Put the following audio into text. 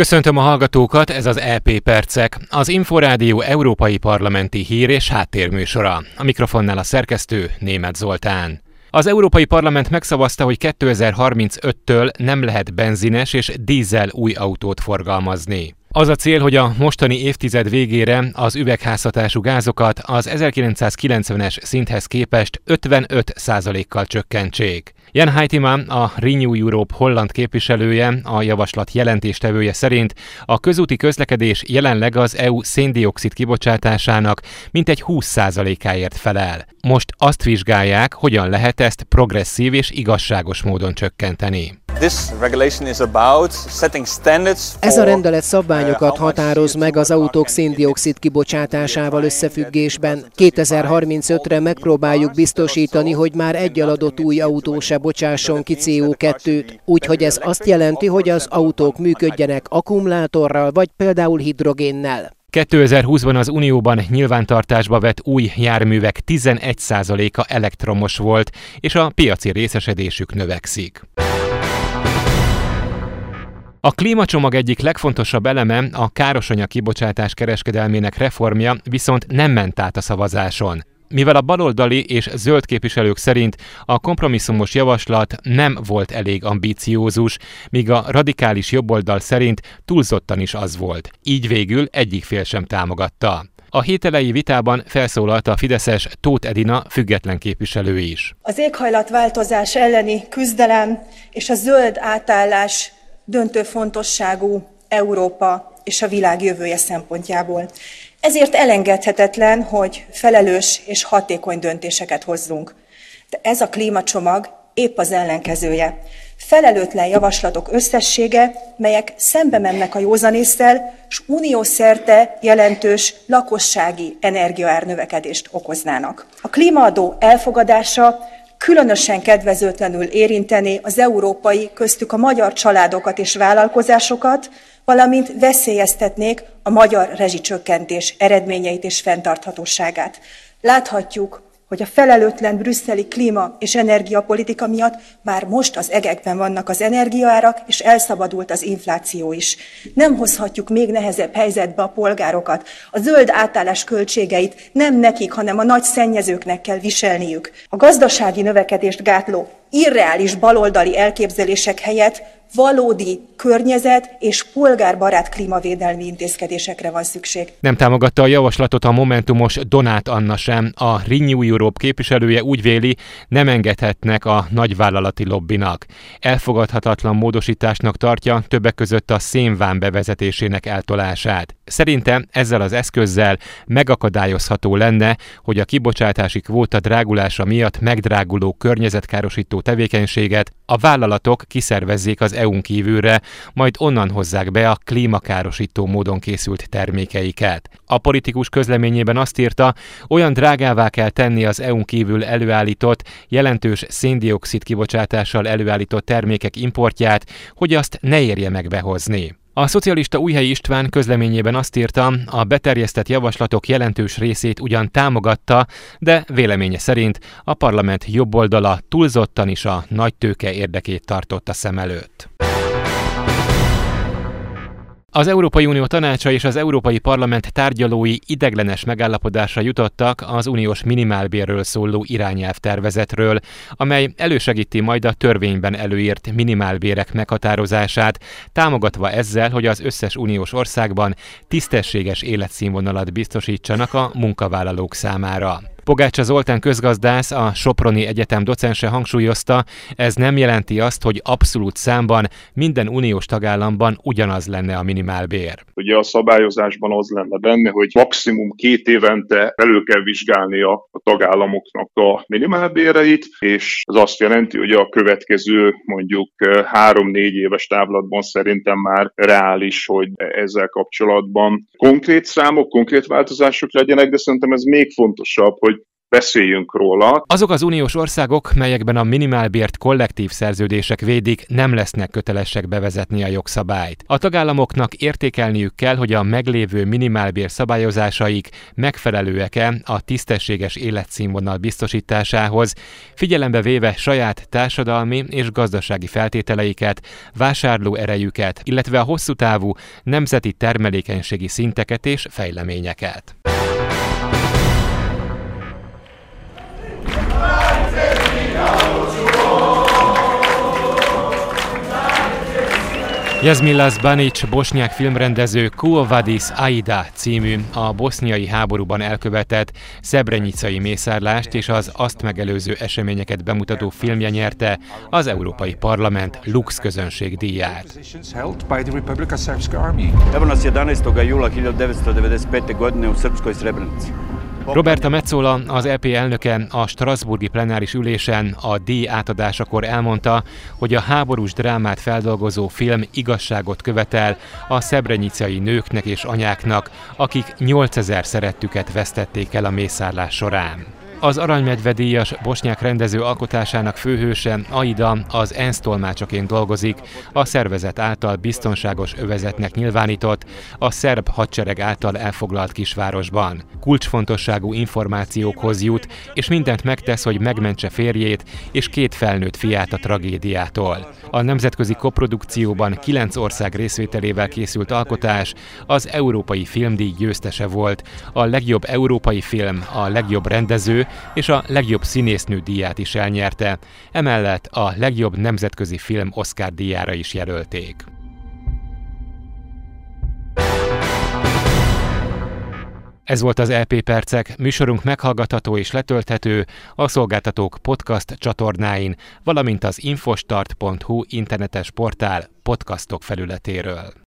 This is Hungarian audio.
Köszöntöm a hallgatókat, ez az EP Percek, az Inforádió Európai Parlamenti Hír és Háttérműsora. A mikrofonnál a szerkesztő Német Zoltán. Az Európai Parlament megszavazta, hogy 2035-től nem lehet benzines és dízel új autót forgalmazni. Az a cél, hogy a mostani évtized végére az üvegházhatású gázokat az 1990-es szinthez képest 55 kal csökkentsék. Jan Heitima, a Renew Europe holland képviselője, a javaslat jelentéstevője szerint a közúti közlekedés jelenleg az EU széndiokszid kibocsátásának mintegy 20%-áért felel. Most azt vizsgálják, hogyan lehet ezt progresszív és igazságos módon csökkenteni. Ez a rendelet szabványokat határoz meg az autók széndiokszid kibocsátásával összefüggésben. 2035-re megpróbáljuk biztosítani, hogy már egy eladott új autó se bocsásson ki CO2-t, úgyhogy ez azt jelenti, hogy az autók működjenek akkumulátorral vagy például hidrogénnel. 2020-ban az Unióban nyilvántartásba vett új járművek 11%-a elektromos volt, és a piaci részesedésük növekszik. A klímacsomag egyik legfontosabb eleme, a károsanyag kibocsátás kereskedelmének reformja viszont nem ment át a szavazáson. Mivel a baloldali és zöld képviselők szerint a kompromisszumos javaslat nem volt elég ambíciózus, míg a radikális jobboldal szerint túlzottan is az volt. Így végül egyik fél sem támogatta. A hételei vitában felszólalt a Fideszes Tóth Edina független képviselő is. Az éghajlatváltozás elleni küzdelem és a zöld átállás döntő fontosságú Európa és a világ jövője szempontjából. Ezért elengedhetetlen, hogy felelős és hatékony döntéseket hozzunk. De ez a klímacsomag épp az ellenkezője. Felelőtlen javaslatok összessége, melyek szembe mennek a józanésszel, és uniós szerte jelentős lakossági energiaárnövekedést okoznának. A klímaadó elfogadása különösen kedvezőtlenül érinteni az európai, köztük a magyar családokat és vállalkozásokat, valamint veszélyeztetnék a magyar rezsicsökkentés eredményeit és fenntarthatóságát. Láthatjuk, hogy a felelőtlen brüsszeli klíma és energiapolitika miatt már most az egekben vannak az energiaárak, és elszabadult az infláció is. Nem hozhatjuk még nehezebb helyzetbe a polgárokat. A zöld átállás költségeit nem nekik, hanem a nagy szennyezőknek kell viselniük. A gazdasági növekedést gátló irreális baloldali elképzelések helyett valódi környezet és polgárbarát klímavédelmi intézkedésekre van szükség. Nem támogatta a javaslatot a Momentumos Donát Anna sem. A Renew Europe képviselője úgy véli, nem engedhetnek a nagyvállalati lobbinak. Elfogadhatatlan módosításnak tartja többek között a szénván bevezetésének eltolását. Szerinte ezzel az eszközzel megakadályozható lenne, hogy a kibocsátási kvóta drágulása miatt megdráguló környezetkárosító tevékenységet a vállalatok kiszervezzék az EU-n kívülre, majd onnan hozzák be a klímakárosító módon készült termékeiket. A politikus közleményében azt írta, olyan drágává kell tenni az EU-n kívül előállított, jelentős széndiokszid kibocsátással előállított termékek importját, hogy azt ne érje meg behozni. A szocialista Újhelyi István közleményében azt írta, a beterjesztett javaslatok jelentős részét ugyan támogatta, de véleménye szerint a parlament jobboldala túlzottan is a nagy tőke érdekét tartotta szem előtt. Az Európai Unió tanácsa és az Európai Parlament tárgyalói ideglenes megállapodásra jutottak az uniós minimálbérről szóló irányelvtervezetről, amely elősegíti majd a törvényben előírt minimálbérek meghatározását, támogatva ezzel, hogy az összes uniós országban tisztességes életszínvonalat biztosítsanak a munkavállalók számára. Pogácsa Zoltán közgazdász, a Soproni Egyetem docense hangsúlyozta, ez nem jelenti azt, hogy abszolút számban minden uniós tagállamban ugyanaz lenne a minimálbér. Ugye a szabályozásban az lenne benne, hogy maximum két évente elő kell vizsgálni a, tagállamoknak a minimálbéreit, és az azt jelenti, hogy a következő mondjuk három-négy éves távlatban szerintem már reális, hogy ezzel kapcsolatban konkrét számok, konkrét változások legyenek, de szerintem ez még fontosabb, hogy beszéljünk róla. Azok az uniós országok, melyekben a minimálbért kollektív szerződések védik, nem lesznek kötelesek bevezetni a jogszabályt. A tagállamoknak értékelniük kell, hogy a meglévő minimálbér szabályozásaik megfelelőek-e a tisztességes életszínvonal biztosításához, figyelembe véve saját társadalmi és gazdasági feltételeiket, vásárló erejüket, illetve a hosszú távú nemzeti termelékenységi szinteket és fejleményeket. Jazmilas Banic, bosnyák filmrendező Kuovadis Aida című a boszniai háborúban elkövetett szebrenyicai mészárlást és az azt megelőző eseményeket bemutató filmje nyerte az Európai Parlament Lux közönség díját. Evo nas 11. jula 1995. godine u Srpskoj Srebrenici. Roberta Metzola, az EP elnöke a Strasburgi plenáris ülésen a díj átadásakor elmondta, hogy a háborús drámát feldolgozó film igazságot követel a szebrenyicai nőknek és anyáknak, akik 8000 szerettüket vesztették el a mészárlás során. Az Aranymedve díjas bosnyák rendező alkotásának főhőse Aida az ENSZ tolmácsaként dolgozik, a szervezet által biztonságos övezetnek nyilvánított, a szerb hadsereg által elfoglalt kisvárosban. Kulcsfontosságú információkhoz jut, és mindent megtesz, hogy megmentse férjét és két felnőtt fiát a tragédiától. A nemzetközi koprodukcióban kilenc ország részvételével készült alkotás az Európai Filmdíj győztese volt, a legjobb európai film, a legjobb rendező, és a legjobb színésznő díját is elnyerte, emellett a legjobb nemzetközi film Oscar díjára is jelölték. Ez volt az LP e Percek, műsorunk meghallgatható és letölthető a szolgáltatók podcast csatornáin, valamint az infostart.hu internetes portál podcastok felületéről.